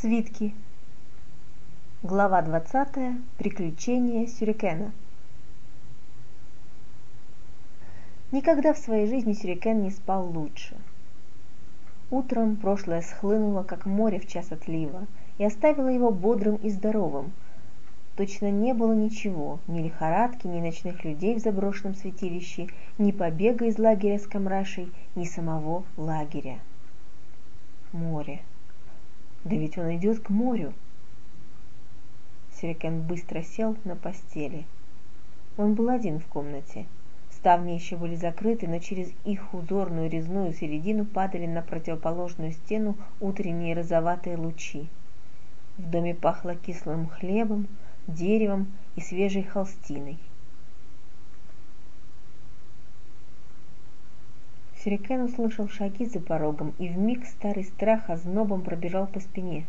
Свитки. Глава 20. Приключения Сюрикена. Никогда в своей жизни Сюрикен не спал лучше. Утром прошлое схлынуло, как море в час отлива, и оставило его бодрым и здоровым. Точно не было ничего, ни лихорадки, ни ночных людей в заброшенном святилище, ни побега из лагеря с Камрашей, ни самого лагеря. Море. Да ведь он идет к морю. Сюрикен быстро сел на постели. Он был один в комнате. Ставни еще были закрыты, но через их узорную резную середину падали на противоположную стену утренние розоватые лучи. В доме пахло кислым хлебом, деревом и свежей холстиной. Сюрикен услышал шаги за порогом, и вмиг старый страх ознобом пробежал по спине.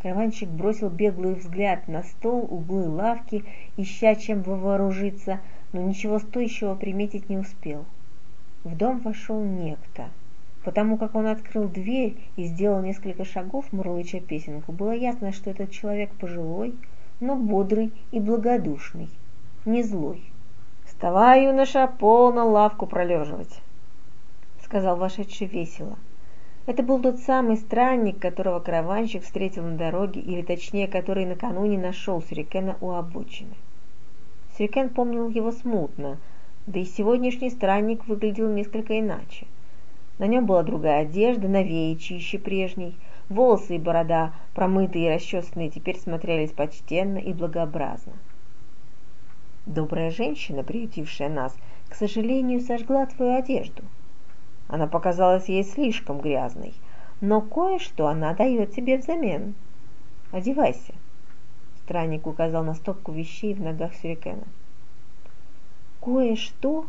Караванщик бросил беглый взгляд на стол, углы лавки, ища чем вооружиться, но ничего стоящего приметить не успел. В дом вошел некто. Потому как он открыл дверь и сделал несколько шагов, мурлыча песенку, было ясно, что этот человек пожилой, но бодрый и благодушный, не злой. «Вставай, юноша, полно лавку пролеживать!» Сказал вошедший весело. Это был тот самый странник, которого караванщик встретил на дороге, или точнее, который накануне нашел Сюрикена у обочины. Сюрикен помнил его смутно, да и сегодняшний странник выглядел несколько иначе. На нем была другая одежда, новее чище прежней. Волосы и борода, промытые и расчесанные, теперь смотрелись почтенно и благообразно. Добрая женщина, приютившая нас, к сожалению, сожгла твою одежду, она показалась ей слишком грязной, но кое-что она дает тебе взамен. Одевайся. Странник указал на стопку вещей в ногах Сюрикена. Кое-что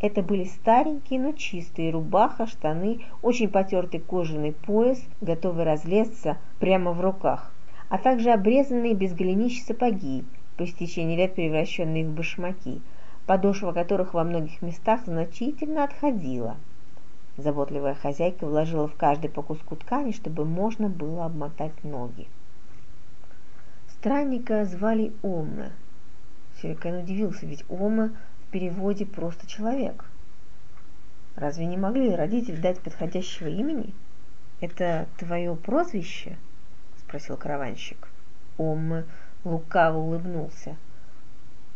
это были старенькие, но чистые рубаха, штаны, очень потертый кожаный пояс, готовый разлезться прямо в руках, а также обрезанные без голенищ сапоги, по истечении лет превращенные в башмаки, подошва которых во многих местах значительно отходила – Заботливая хозяйка вложила в каждый по куску ткани, чтобы можно было обмотать ноги. Странника звали Омме. Сюрикен удивился, ведь Омме в переводе просто человек. Разве не могли родители дать подходящего имени? Это твое прозвище? спросил караванщик. Омме лукаво улыбнулся.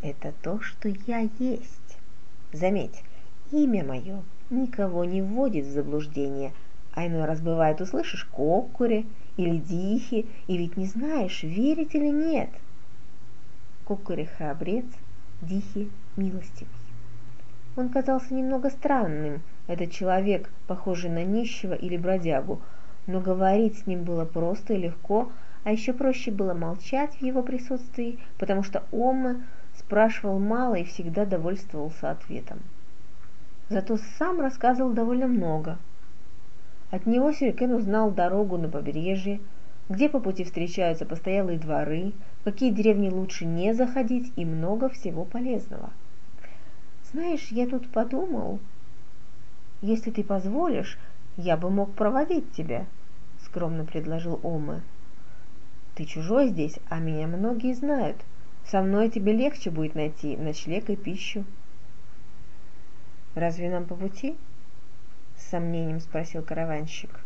Это то, что я есть. Заметь, имя мое никого не вводит в заблуждение, а иной раз бывает услышишь кокуре или дихи, и ведь не знаешь, верить или нет. Кокуре храбрец, дихи милостивый. Он казался немного странным, этот человек, похожий на нищего или бродягу, но говорить с ним было просто и легко, а еще проще было молчать в его присутствии, потому что Омма спрашивал мало и всегда довольствовался ответом зато сам рассказывал довольно много. От него Сюрикен узнал дорогу на побережье, где по пути встречаются постоялые дворы, какие деревни лучше не заходить и много всего полезного. Знаешь, я тут подумал, если ты позволишь, я бы мог проводить тебя, скромно предложил Омы. Ты чужой здесь, а меня многие знают. Со мной тебе легче будет найти ночлег и пищу. Разве нам по пути? С сомнением спросил караванщик.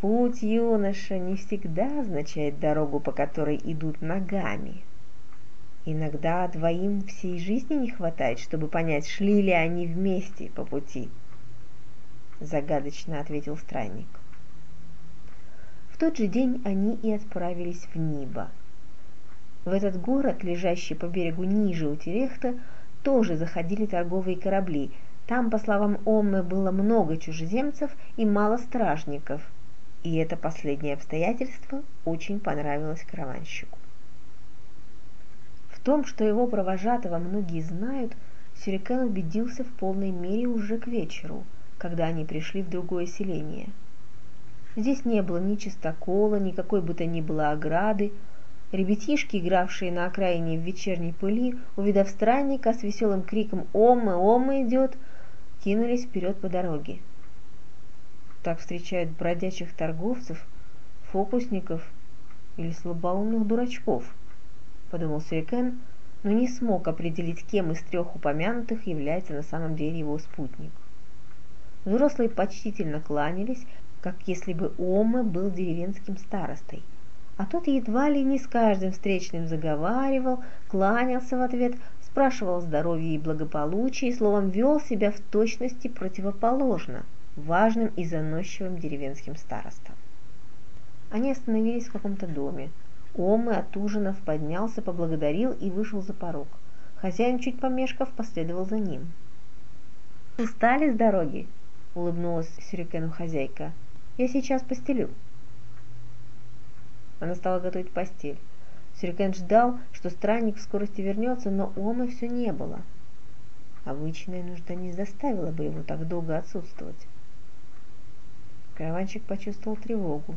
Путь юноша не всегда означает дорогу, по которой идут ногами. Иногда двоим всей жизни не хватает, чтобы понять, шли ли они вместе по пути. Загадочно ответил странник. В тот же день они и отправились в Ниба. В этот город, лежащий по берегу ниже у Терехта, тоже заходили торговые корабли. Там, по словам Оммы, было много чужеземцев и мало стражников. И это последнее обстоятельство очень понравилось караванщику. В том, что его провожатого многие знают, Сюрикен убедился в полной мере уже к вечеру, когда они пришли в другое селение. Здесь не было ни чистокола, никакой бы то ни было ограды, Ребятишки, игравшие на окраине в вечерней пыли, увидав странника с веселым криком «Ома, Ома идет!», кинулись вперед по дороге. Так встречают бродячих торговцев фокусников или слабоумных дурачков, подумал Сюрикен, но не смог определить, кем из трех упомянутых является на самом деле его спутник. Взрослые почтительно кланялись, как если бы Ома был деревенским старостой, а тот едва ли не с каждым встречным заговаривал, кланялся в ответ, спрашивал здоровье и благополучии, словом, вел себя в точности противоположно важным и заносчивым деревенским старостам. Они остановились в каком-то доме. Омы от ужинов поднялся, поблагодарил и вышел за порог. Хозяин, чуть помешков, последовал за ним. «Устали с дороги?» — улыбнулась Сюрикену хозяйка. «Я сейчас постелю». Она стала готовить постель. Сюрикен ждал, что странник в скорости вернется, но Омы все не было. Обычная нужда не заставила бы его так долго отсутствовать. Караванщик почувствовал тревогу.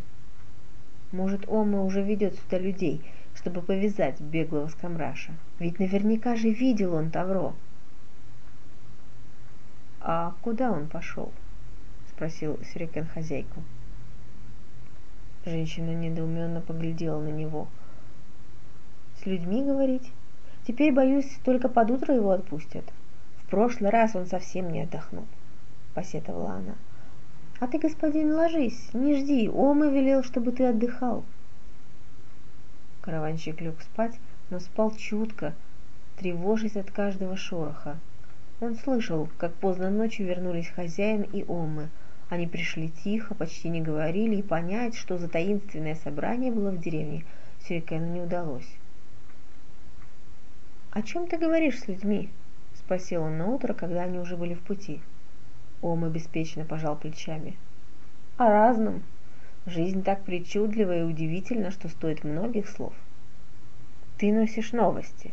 Может, Ома уже ведет сюда людей, чтобы повязать беглого скамраша. Ведь наверняка же видел он Тавро. «А куда он пошел?» — спросил Сюрикен хозяйку. Женщина недоуменно поглядела на него — с людьми говорить. Теперь, боюсь, только под утро его отпустят. В прошлый раз он совсем не отдохнул, посетовала она. А ты, господин, ложись, не жди, Ома велел, чтобы ты отдыхал. Караванщик лег спать, но спал чутко, тревожась от каждого шороха. Он слышал, как поздно ночью вернулись хозяин и Омы. Они пришли тихо, почти не говорили, и понять, что за таинственное собрание было в деревне, Сюрикену не удалось. «О чем ты говоришь с людьми?» — спросил он на утро, когда они уже были в пути. Ома беспечно пожал плечами. «О разном. Жизнь так причудлива и удивительна, что стоит многих слов. Ты носишь новости.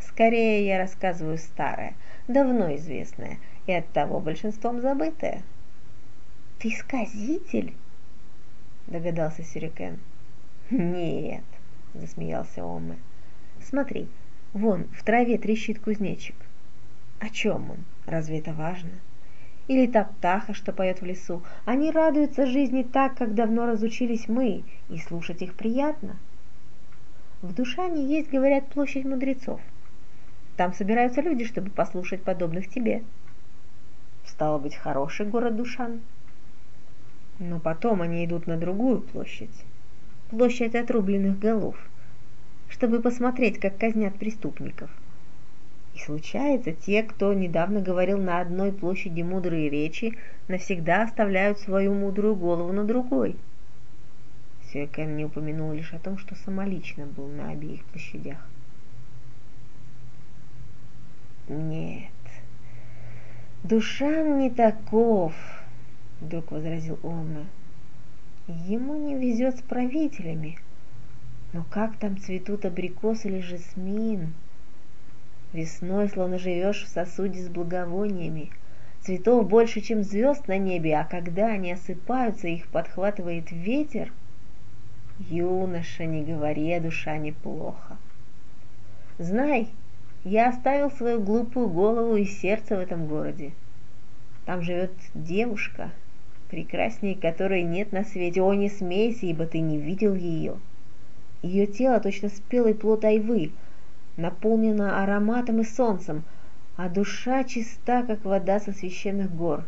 Скорее я рассказываю старое, давно известное и оттого большинством забытое. Ты сказитель? Догадался Сюрикен. Нет, засмеялся Омы. Смотри, вон в траве трещит кузнечик. О чем он? Разве это важно? Или та птаха, что поет в лесу. Они радуются жизни так, как давно разучились мы, и слушать их приятно. В Душане есть, говорят, площадь мудрецов. Там собираются люди, чтобы послушать подобных тебе. Стало быть, хороший город Душан. Но потом они идут на другую площадь. Площадь отрубленных голов – чтобы посмотреть, как казнят преступников. И случается, те, кто недавно говорил на одной площади мудрые речи, навсегда оставляют свою мудрую голову на другой. Сюэкен не упомянул лишь о том, что самолично был на обеих площадях. Нет, Душан не таков, вдруг возразил Омна. Ему не везет с правителями. Но как там цветут абрикос или жасмин? Весной словно живешь в сосуде с благовониями. Цветов больше, чем звезд на небе, а когда они осыпаются, их подхватывает ветер. Юноша, не говори, душа неплохо. Знай, я оставил свою глупую голову и сердце в этом городе. Там живет девушка, прекрасней которой нет на свете. О, не смейся, ибо ты не видел ее. — ее тело точно спелый плод айвы, наполнено ароматом и солнцем, а душа чиста, как вода со священных гор.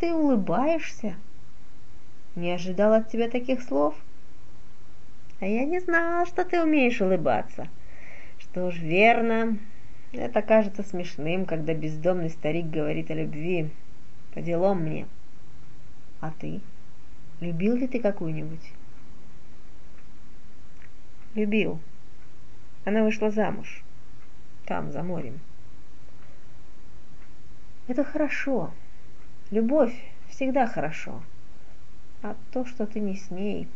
Ты улыбаешься? Не ожидал от тебя таких слов? А я не знал, что ты умеешь улыбаться. Что ж, верно. Это кажется смешным, когда бездомный старик говорит о любви. По делам мне. А ты? Любил ли ты какую-нибудь? Любил. Она вышла замуж. Там, за морем. Это хорошо. Любовь всегда хорошо. А то, что ты не с ней...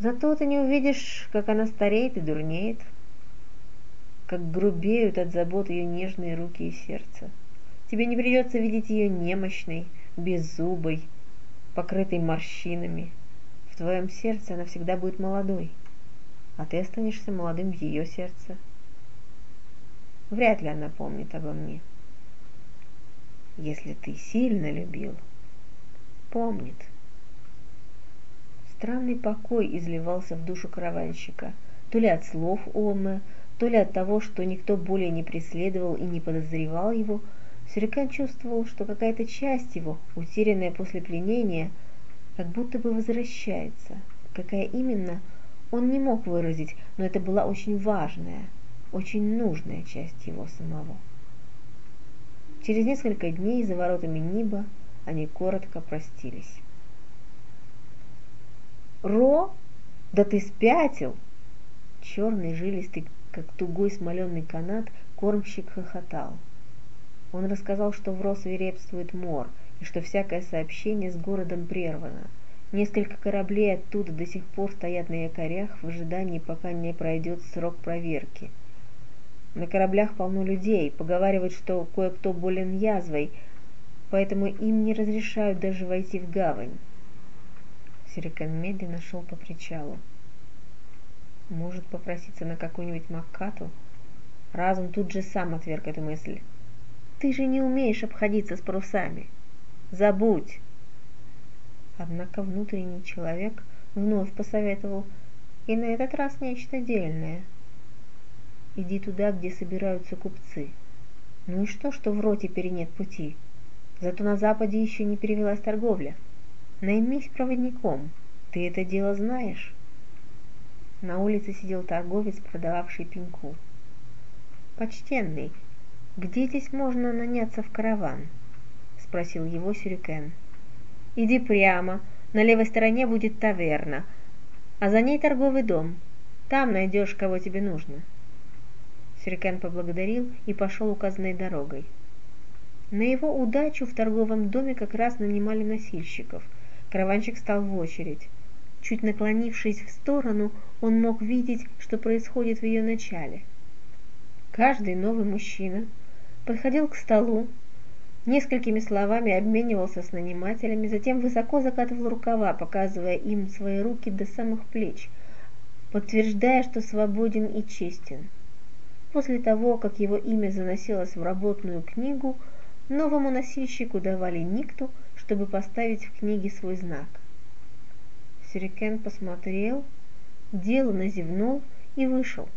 Зато ты не увидишь, как она стареет и дурнеет, как грубеют от забот ее нежные руки и сердце. Тебе не придется видеть ее немощной, беззубой, покрытой морщинами. В твоем сердце она всегда будет молодой а ты останешься молодым в ее сердце. Вряд ли она помнит обо мне. Если ты сильно любил, помнит. Странный покой изливался в душу караванщика, то ли от слов Омы, то ли от того, что никто более не преследовал и не подозревал его, Сюрикан чувствовал, что какая-то часть его, утерянная после пленения, как будто бы возвращается. Какая именно, он не мог выразить, но это была очень важная, очень нужная часть его самого. Через несколько дней за воротами Ниба они коротко простились. «Ро, да ты спятил!» Черный, жилистый, как тугой смоленный канат, кормщик хохотал. Он рассказал, что в Ро свирепствует мор, и что всякое сообщение с городом прервано. Несколько кораблей оттуда до сих пор стоят на якорях в ожидании, пока не пройдет срок проверки – на кораблях полно людей, поговаривают, что кое-кто болен язвой, поэтому им не разрешают даже войти в гавань. Сирикан медленно шел по причалу. Может попроситься на какую-нибудь Маккату? Разум тут же сам отверг эту мысль. Ты же не умеешь обходиться с парусами. Забудь. Однако внутренний человек вновь посоветовал, и на этот раз нечто дельное – Иди туда, где собираются купцы. Ну и что, что в роте теперь нет пути? Зато на западе еще не перевелась торговля. Наймись проводником, ты это дело знаешь. На улице сидел торговец, продававший пеньку. «Почтенный, где здесь можно наняться в караван?» — спросил его Сюрикен. «Иди прямо, на левой стороне будет таверна, а за ней торговый дом. Там найдешь, кого тебе нужно». Сюрикен поблагодарил и пошел указанной дорогой. На его удачу в торговом доме как раз нанимали носильщиков. Караванщик стал в очередь. Чуть наклонившись в сторону, он мог видеть, что происходит в ее начале. Каждый новый мужчина подходил к столу, несколькими словами обменивался с нанимателями, затем высоко закатывал рукава, показывая им свои руки до самых плеч, подтверждая, что свободен и честен. После того, как его имя заносилось в работную книгу, новому носильщику давали никту, чтобы поставить в книге свой знак. Сюрикен посмотрел, деланно зевнул и вышел.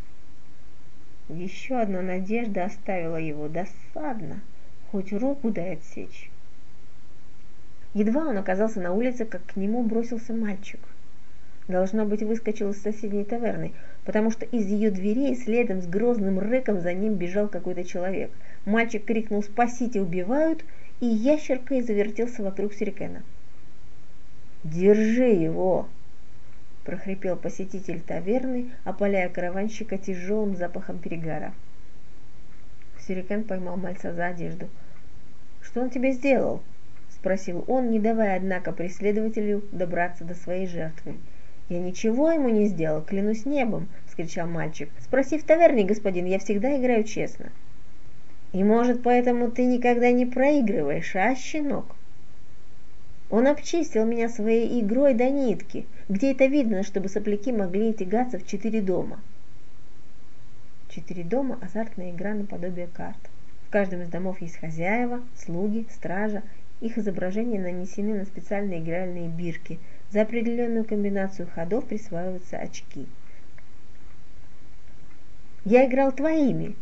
Еще одна надежда оставила его досадно, хоть руку дай отсечь. Едва он оказался на улице, как к нему бросился мальчик. Должно быть, выскочил из соседней таверны – потому что из ее дверей следом с грозным рыком за ним бежал какой-то человек. Мальчик крикнул «Спасите, убивают!» и ящеркой завертелся вокруг Сирикена. «Держи его!» – прохрипел посетитель таверны, опаляя караванщика тяжелым запахом перегара. Сирикен поймал мальца за одежду. «Что он тебе сделал?» – спросил он, не давая, однако, преследователю добраться до своей жертвы. «Я ничего ему не сделал, клянусь небом!» – вскричал мальчик. «Спроси в таверне, господин, я всегда играю честно». «И, может, поэтому ты никогда не проигрываешь, а, щенок?» Он обчистил меня своей игрой до нитки. Где это видно, чтобы сопляки могли тягаться в четыре дома? Четыре дома – азартная игра наподобие карт. В каждом из домов есть хозяева, слуги, стража. Их изображения нанесены на специальные игральные бирки – за определенную комбинацию ходов присваиваются очки. Я играл твоими.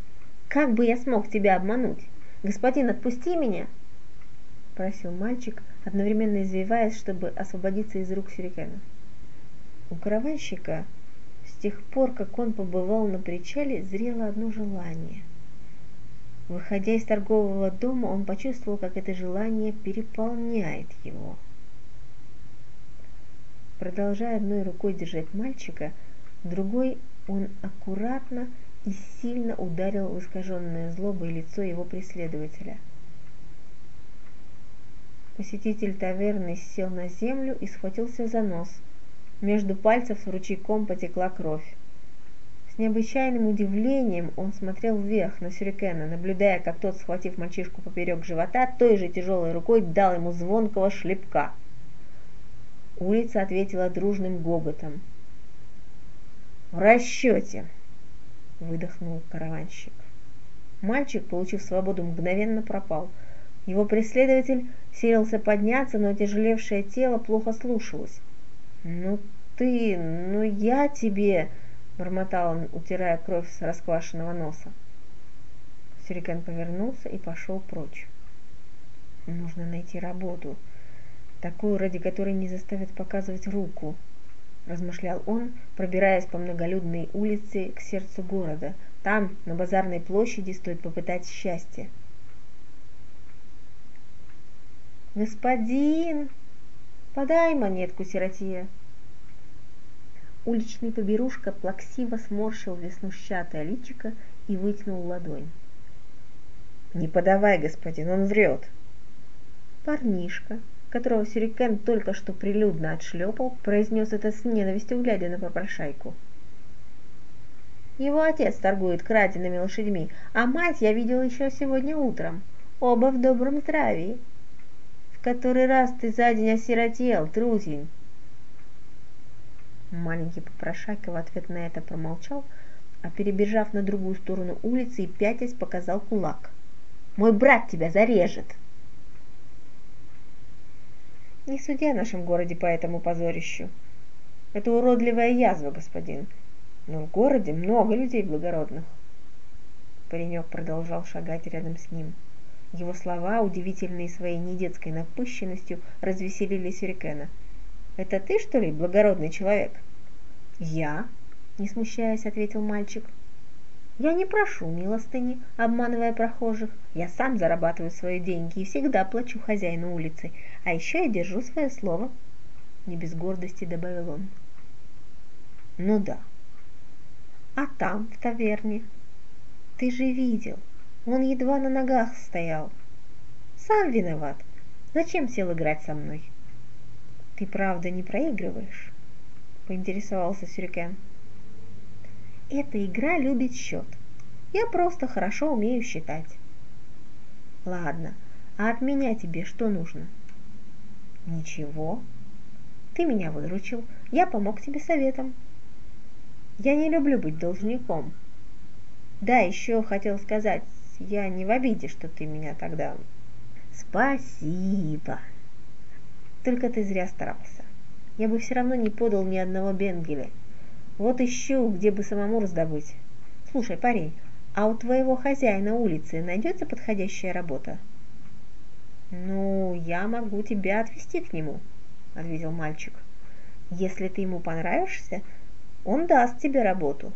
Как бы я смог тебя обмануть? Господин, отпусти меня!» Просил мальчик, одновременно извиваясь, чтобы освободиться из рук сюрикена. У караванщика с тех пор, как он побывал на причале, зрело одно желание. Выходя из торгового дома, он почувствовал, как это желание переполняет его. Продолжая одной рукой держать мальчика, другой он аккуратно и сильно ударил в искаженное злобой лицо его преследователя. Посетитель таверны сел на землю и схватился за нос. Между пальцев ручейком потекла кровь. С необычайным удивлением он смотрел вверх на Сюрикена, наблюдая, как тот, схватив мальчишку поперек живота, той же тяжелой рукой дал ему звонкого шлепка – Улица ответила дружным гоготом. «В расчете!» – выдохнул караванщик. Мальчик, получив свободу, мгновенно пропал. Его преследователь силился подняться, но тяжелевшее тело плохо слушалось. Ну ты, ну я тебе, бормотал он, утирая кровь с расквашенного носа. Сюрикен повернулся и пошел прочь. Нужно найти работу, такую, ради которой не заставят показывать руку, размышлял он, пробираясь по многолюдной улице к сердцу города. Там, на базарной площади, стоит попытать счастье. «Господин, подай монетку сироте!» Уличный поберушка плаксиво сморщил веснущатое личико и вытянул ладонь. «Не подавай, господин, он врет!» Парнишка, которого Сюрикен только что прилюдно отшлепал, произнес это с ненавистью, глядя на попрошайку. Его отец торгует краденными лошадьми, а мать я видел еще сегодня утром. Оба в добром здравии. В который раз ты за день осиротел, трусень? Маленький попрошайка в ответ на это промолчал, а перебежав на другую сторону улицы и пятясь показал кулак. «Мой брат тебя зарежет!» Не суди о нашем городе по этому позорищу. Это уродливая язва, господин. Но в городе много людей благородных. Паренек продолжал шагать рядом с ним. Его слова, удивительные своей недетской напыщенностью, развеселили Сюрикена. «Это ты, что ли, благородный человек?» «Я?» – не смущаясь, ответил мальчик. «Я не прошу милостыни, обманывая прохожих. Я сам зарабатываю свои деньги и всегда плачу хозяину улицы, а еще я держу свое слово. Не без гордости добавил он. Ну да. А там, в таверне? Ты же видел, он едва на ногах стоял. Сам виноват. Зачем сел играть со мной? Ты правда не проигрываешь? Поинтересовался Сюрикен. Эта игра любит счет. Я просто хорошо умею считать. Ладно, а от меня тебе что нужно? Ничего. Ты меня выручил, я помог тебе советом. Я не люблю быть должником. Да, еще хотел сказать, я не в обиде, что ты меня тогда... Спасибо. Только ты зря старался. Я бы все равно не подал ни одного бенгеля. Вот ищу, где бы самому раздобыть. Слушай, парень, а у твоего хозяина улицы найдется подходящая работа? «Ну, я могу тебя отвезти к нему», — ответил мальчик. «Если ты ему понравишься, он даст тебе работу».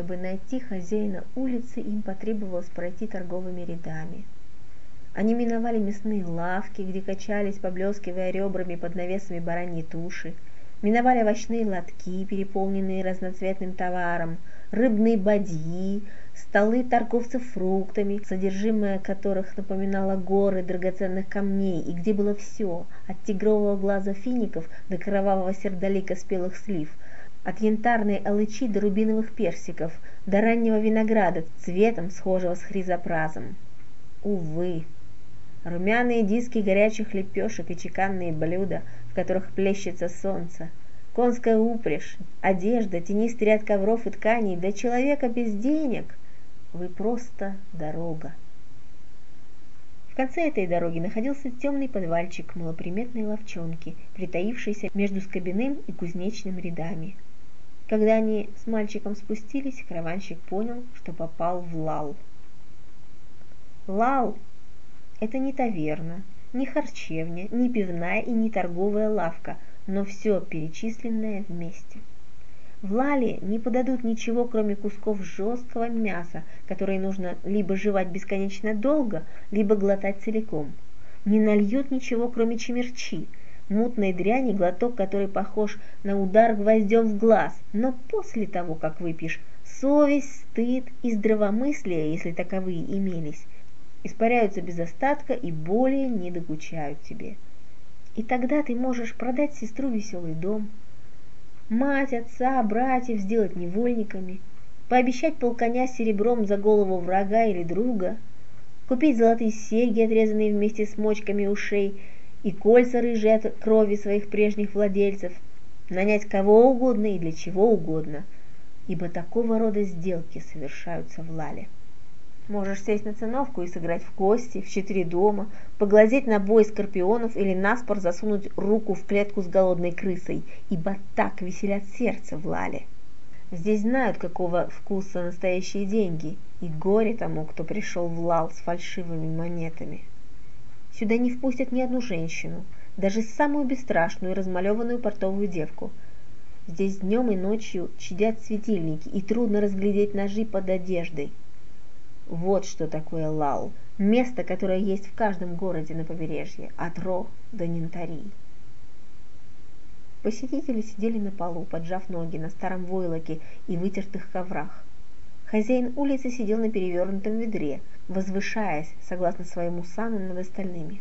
Чтобы найти хозяина улицы, им потребовалось пройти торговыми рядами. Они миновали мясные лавки, где качались, поблескивая ребрами под навесами бараньи туши, миновали овощные лотки, переполненные разноцветным товаром, рыбные бадьи, столы торговцев фруктами, содержимое которых напоминало горы драгоценных камней, и где было все, от тигрового глаза фиников до кровавого сердолика спелых слив, от янтарной алычи до рубиновых персиков, до раннего винограда цветом схожего с хризопразом. Увы, румяные диски горячих лепешек и чеканные блюда, в которых плещется солнце – конская упряжь, одежда, тенистый ряд ковров и тканей, да человека без денег. Вы просто дорога. В конце этой дороги находился темный подвальчик малоприметной ловчонки, притаившийся между скобяным и кузнечным рядами. Когда они с мальчиком спустились, караванщик понял, что попал в лал. Лал – это не таверна, не харчевня, не пивная и не торговая лавка – но все перечисленное вместе. В лале не подадут ничего, кроме кусков жесткого мяса, которые нужно либо жевать бесконечно долго, либо глотать целиком. Не нальют ничего, кроме чемерчи, мутной дряни, глоток, который похож на удар гвоздем в глаз. Но после того, как выпьешь, совесть, стыд и здравомыслие, если таковые имелись, испаряются без остатка и более не докучают тебе. И тогда ты можешь продать сестру веселый дом, мать, отца, братьев сделать невольниками, пообещать полконя серебром за голову врага или друга, купить золотые серьги, отрезанные вместе с мочками ушей, и кольца рыжие от крови своих прежних владельцев, нанять кого угодно и для чего угодно, ибо такого рода сделки совершаются в Лале. Можешь сесть на циновку и сыграть в кости, в четыре дома, поглазеть на бой скорпионов или наспор засунуть руку в клетку с голодной крысой, ибо так веселят сердце в лале. Здесь знают, какого вкуса настоящие деньги, и горе тому, кто пришел в лал с фальшивыми монетами. Сюда не впустят ни одну женщину, даже самую бесстрашную размалеванную портовую девку. Здесь днем и ночью чадят светильники, и трудно разглядеть ножи под одеждой. Вот что такое Лал, место, которое есть в каждом городе на побережье, от Ро до Нинтарии. Посетители сидели на полу, поджав ноги на старом войлоке и вытертых коврах. Хозяин улицы сидел на перевернутом ведре, возвышаясь, согласно своему сану, над остальными.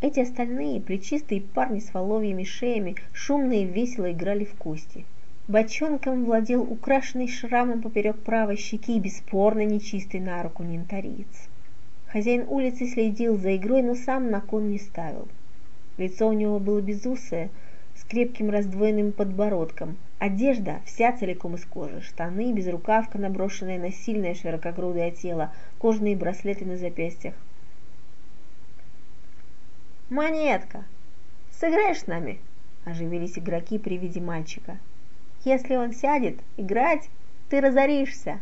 Эти остальные, плечистые парни с воловьими шеями, шумно и весело играли в кости – Бочонком владел украшенный шрамом поперек правой щеки и бесспорно нечистый на руку нентариец. Хозяин улицы следил за игрой, но сам на кон не ставил. Лицо у него было безусое, с крепким раздвоенным подбородком. Одежда вся целиком из кожи, штаны, безрукавка, наброшенная на сильное широкогрудое тело, кожаные браслеты на запястьях. «Монетка! Сыграешь с нами?» – оживились игроки при виде мальчика – если он сядет играть, ты разоришься.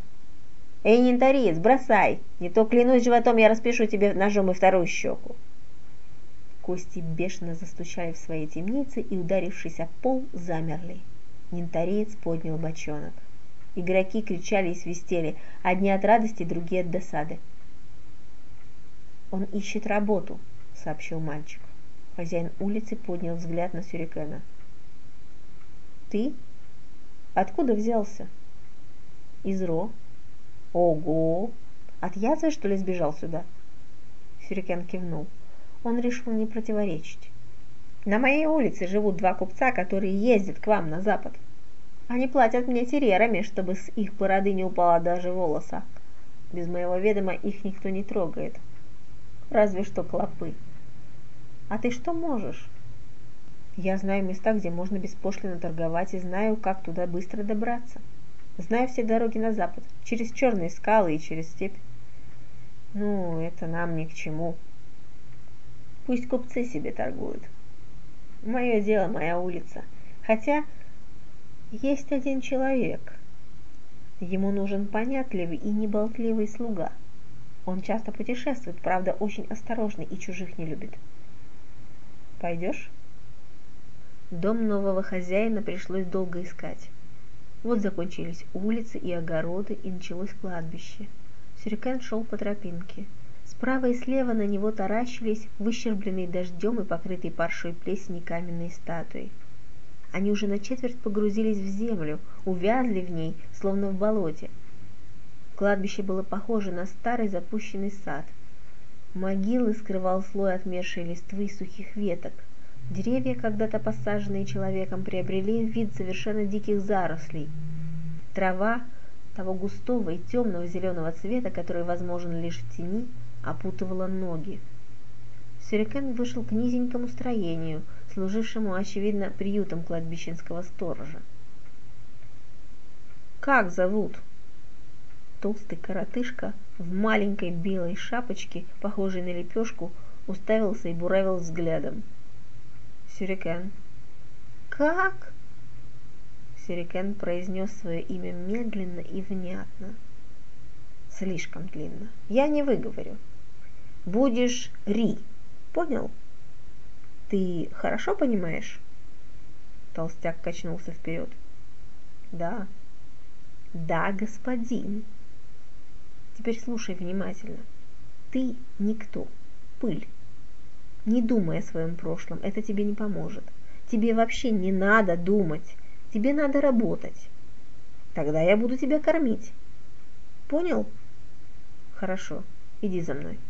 Эй, нентариец, бросай, не то клянусь животом, я распишу тебе ножом и вторую щеку. Кости бешено застучали в своей темнице и, ударившись о пол, замерли. Нентариец поднял бочонок. Игроки кричали и свистели, одни от радости, другие от досады. «Он ищет работу», — сообщил мальчик. Хозяин улицы поднял взгляд на Сюрикена. «Ты Откуда взялся? Из Ро. Ого! От язвы, что ли, сбежал сюда? Сюрикен кивнул. Он решил не противоречить. На моей улице живут два купца, которые ездят к вам на запад. Они платят мне терерами, чтобы с их бороды не упала даже волоса. Без моего ведома их никто не трогает. Разве что клопы. А ты что можешь? Я знаю места, где можно беспошлино торговать и знаю, как туда быстро добраться. Знаю все дороги на запад, через черные скалы и через степь. Ну, это нам ни к чему. Пусть купцы себе торгуют. Мое дело, моя улица. Хотя есть один человек. Ему нужен понятливый и неболтливый слуга. Он часто путешествует, правда, очень осторожный и чужих не любит. Пойдешь? Дом нового хозяина пришлось долго искать. Вот закончились улицы и огороды, и началось кладбище. Сюрикен шел по тропинке. Справа и слева на него таращились выщербленные дождем и покрытые паршой плесени каменные статуи. Они уже на четверть погрузились в землю, увязли в ней, словно в болоте. Кладбище было похоже на старый запущенный сад. Могилы скрывал слой отмершей листвы и сухих веток – Деревья, когда-то посаженные человеком, приобрели вид совершенно диких зарослей. Трава того густого и темного зеленого цвета, который возможен лишь в тени, опутывала ноги. Сюрикен вышел к низенькому строению, служившему, очевидно, приютом кладбищенского сторожа. «Как зовут?» Толстый коротышка в маленькой белой шапочке, похожей на лепешку, уставился и буравил взглядом. Сюрикен. «Как?» Сюрикен произнес свое имя медленно и внятно. Слишком длинно. Я не выговорю. Будешь Ри. Понял? Ты хорошо понимаешь? Толстяк качнулся вперед. Да. Да, господин. Теперь слушай внимательно. Ты никто. Пыль. Не думай о своем прошлом, это тебе не поможет. Тебе вообще не надо думать, тебе надо работать. Тогда я буду тебя кормить. Понял? Хорошо, иди за мной.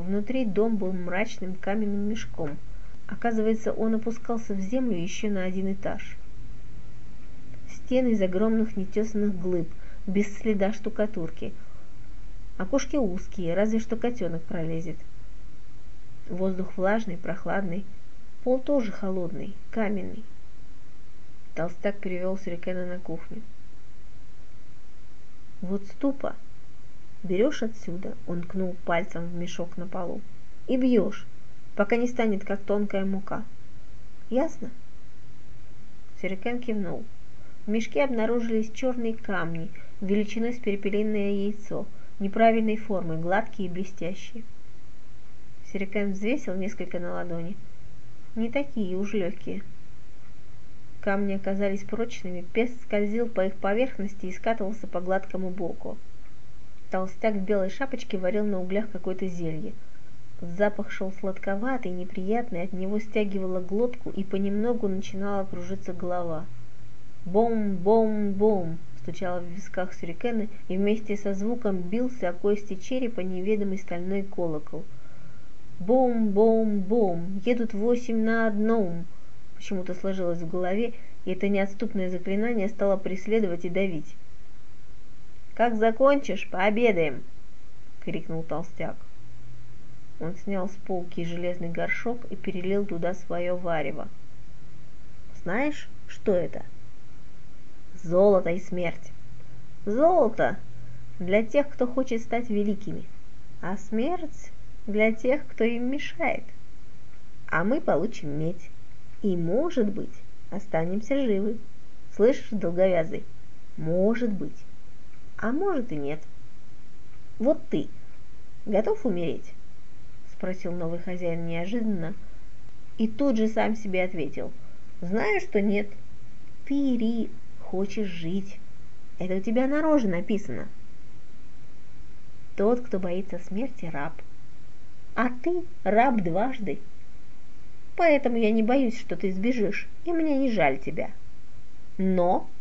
Внутри дом был мрачным каменным мешком. Оказывается, он опускался в землю еще на один этаж. Стены из огромных нетесанных глыб, без следа штукатурки – Окошки узкие, разве что котенок пролезет. Воздух влажный, прохладный, пол тоже холодный, каменный. Толстяк перевел Сюрикена на кухню. Вот ступа. Берешь отсюда, он ткнул пальцем в мешок на полу, и бьешь, пока не станет как тонкая мука. Ясно? Сюрикен кивнул. В мешке обнаружились черные камни, величиной с перепелиное яйцо, неправильной формы, гладкие и блестящие. Сюрикен взвесил несколько на ладони. Не такие уж легкие. Камни оказались прочными, пес скользил по их поверхности и скатывался по гладкому боку. Толстяк в белой шапочке варил на углях какое-то зелье. Запах шел сладковатый, неприятный, от него стягивала глотку и понемногу начинала кружиться голова. Бом-бом-бом! стучало в висках сюрикена, и вместе со звуком бился о кости черепа неведомый стальной колокол. Бом-бом-бом! Едут восемь на одном! Почему-то сложилось в голове, и это неотступное заклинание стало преследовать и давить. «Как закончишь, пообедаем!» — крикнул толстяк. Он снял с полки железный горшок и перелил туда свое варево. «Знаешь, что это?» «Золото и смерть!» «Золото для тех, кто хочет стать великими, а смерть для тех, кто им мешает. А мы получим медь. И, может быть, останемся живы. Слышишь, долговязый? Может быть. А может и нет. Вот ты готов умереть? Спросил новый хозяин неожиданно. И тут же сам себе ответил. Знаю, что нет. Ты, Ри, хочешь жить. Это у тебя на роже написано. Тот, кто боится смерти, раб. А ты раб дважды поэтому я не боюсь, что ты сбежишь, и мне не жаль тебя. Но, —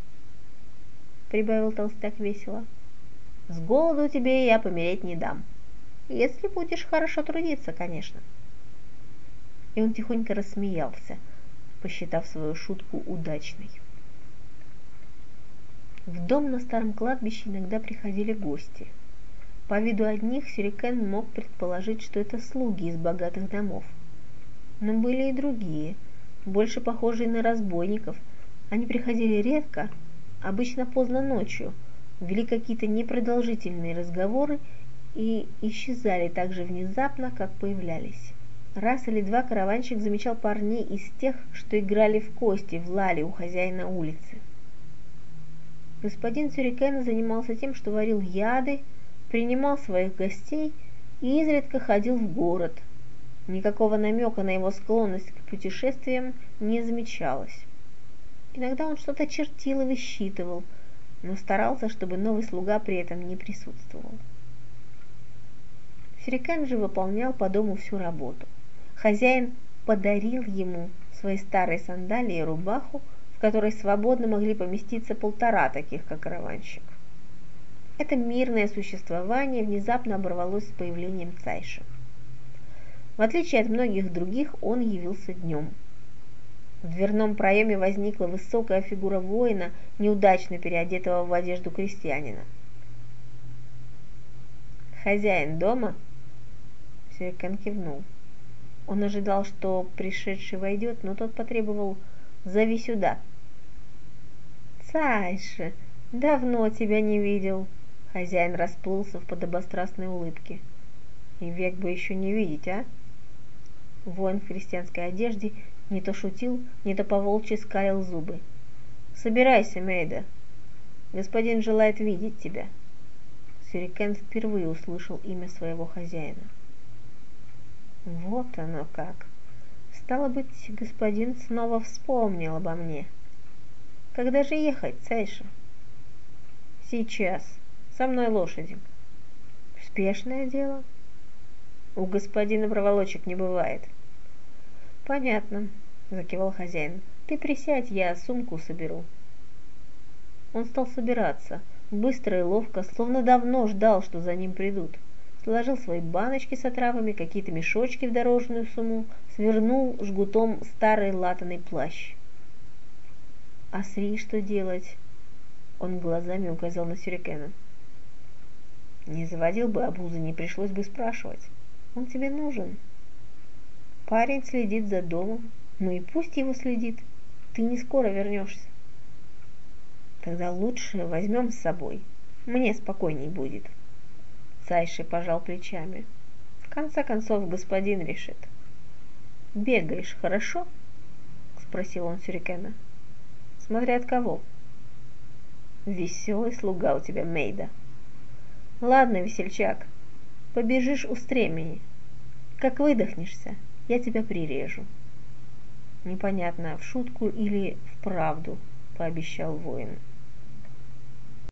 прибавил толстяк весело, — с голоду тебе я помереть не дам, если будешь хорошо трудиться, конечно. И он тихонько рассмеялся, посчитав свою шутку удачной. В дом на старом кладбище иногда приходили гости. По виду одних Сюрикен мог предположить, что это слуги из богатых домов – но были и другие, больше похожие на разбойников. Они приходили редко, обычно поздно ночью, вели какие-то непродолжительные разговоры и исчезали так же внезапно, как появлялись. Раз или два караванщик замечал парней из тех, что играли в кости в лале у хозяина улицы. Господин Сюрикена занимался тем, что варил яды, принимал своих гостей и изредка ходил в город – Никакого намека на его склонность к путешествиям не замечалось. Иногда он что-то чертил и высчитывал, но старался, чтобы новый слуга при этом не присутствовал. Сюрикен же выполнял по дому всю работу. Хозяин подарил ему свои старые сандалии и рубаху, в которой свободно могли поместиться полтора таких, как караванщик. Это мирное существование внезапно оборвалось с появлением Цайша. В отличие от многих других, он явился днем. В дверном проеме возникла высокая фигура воина, неудачно переодетого в одежду крестьянина. «Хозяин дома?» Сюрикен кивнул. Он ожидал, что пришедший войдет, но тот потребовал «Зови сюда». «Цайше, давно тебя не видел!» Хозяин расплылся в подобострастной улыбке. «И век бы еще не видеть, а?» Воин в крестьянской одежде не то шутил, не то поволчьи скалил зубы. «Собирайся, Мейда. Господин желает видеть тебя». Сюрикен впервые услышал имя своего хозяина. Вот оно как. Стало быть, господин снова вспомнил обо мне. Когда же ехать, Цейша? Сейчас. Со мной лошади. Спешное дело? У господина проволочек не бывает. Понятно, закивал хозяин. Ты присядь, я сумку соберу. Он стал собираться, быстро и ловко, словно давно ждал, что за ним придут. Сложил свои баночки с отравами, какие-то мешочки в дорожную сумму, свернул жгутом старый латаный плащ. А с Ри что делать? Он глазами указал на Сюрикена. Не заводил бы обузы, не пришлось бы спрашивать. Он тебе нужен. Парень следит за домом, ну и пусть его следит. Ты не скоро вернешься. Тогда лучше возьмем с собой. Мне спокойней будет. Сайши пожал плечами. В конце концов, господин решит. Бегаешь хорошо? Спросил он Сюрикена. Смотря от кого. Веселый слуга у тебя, Мейда. Ладно, весельчак, побежишь у стремени. Как выдохнешься, я тебя прирежу. Непонятно, в шутку или в правду, пообещал воин.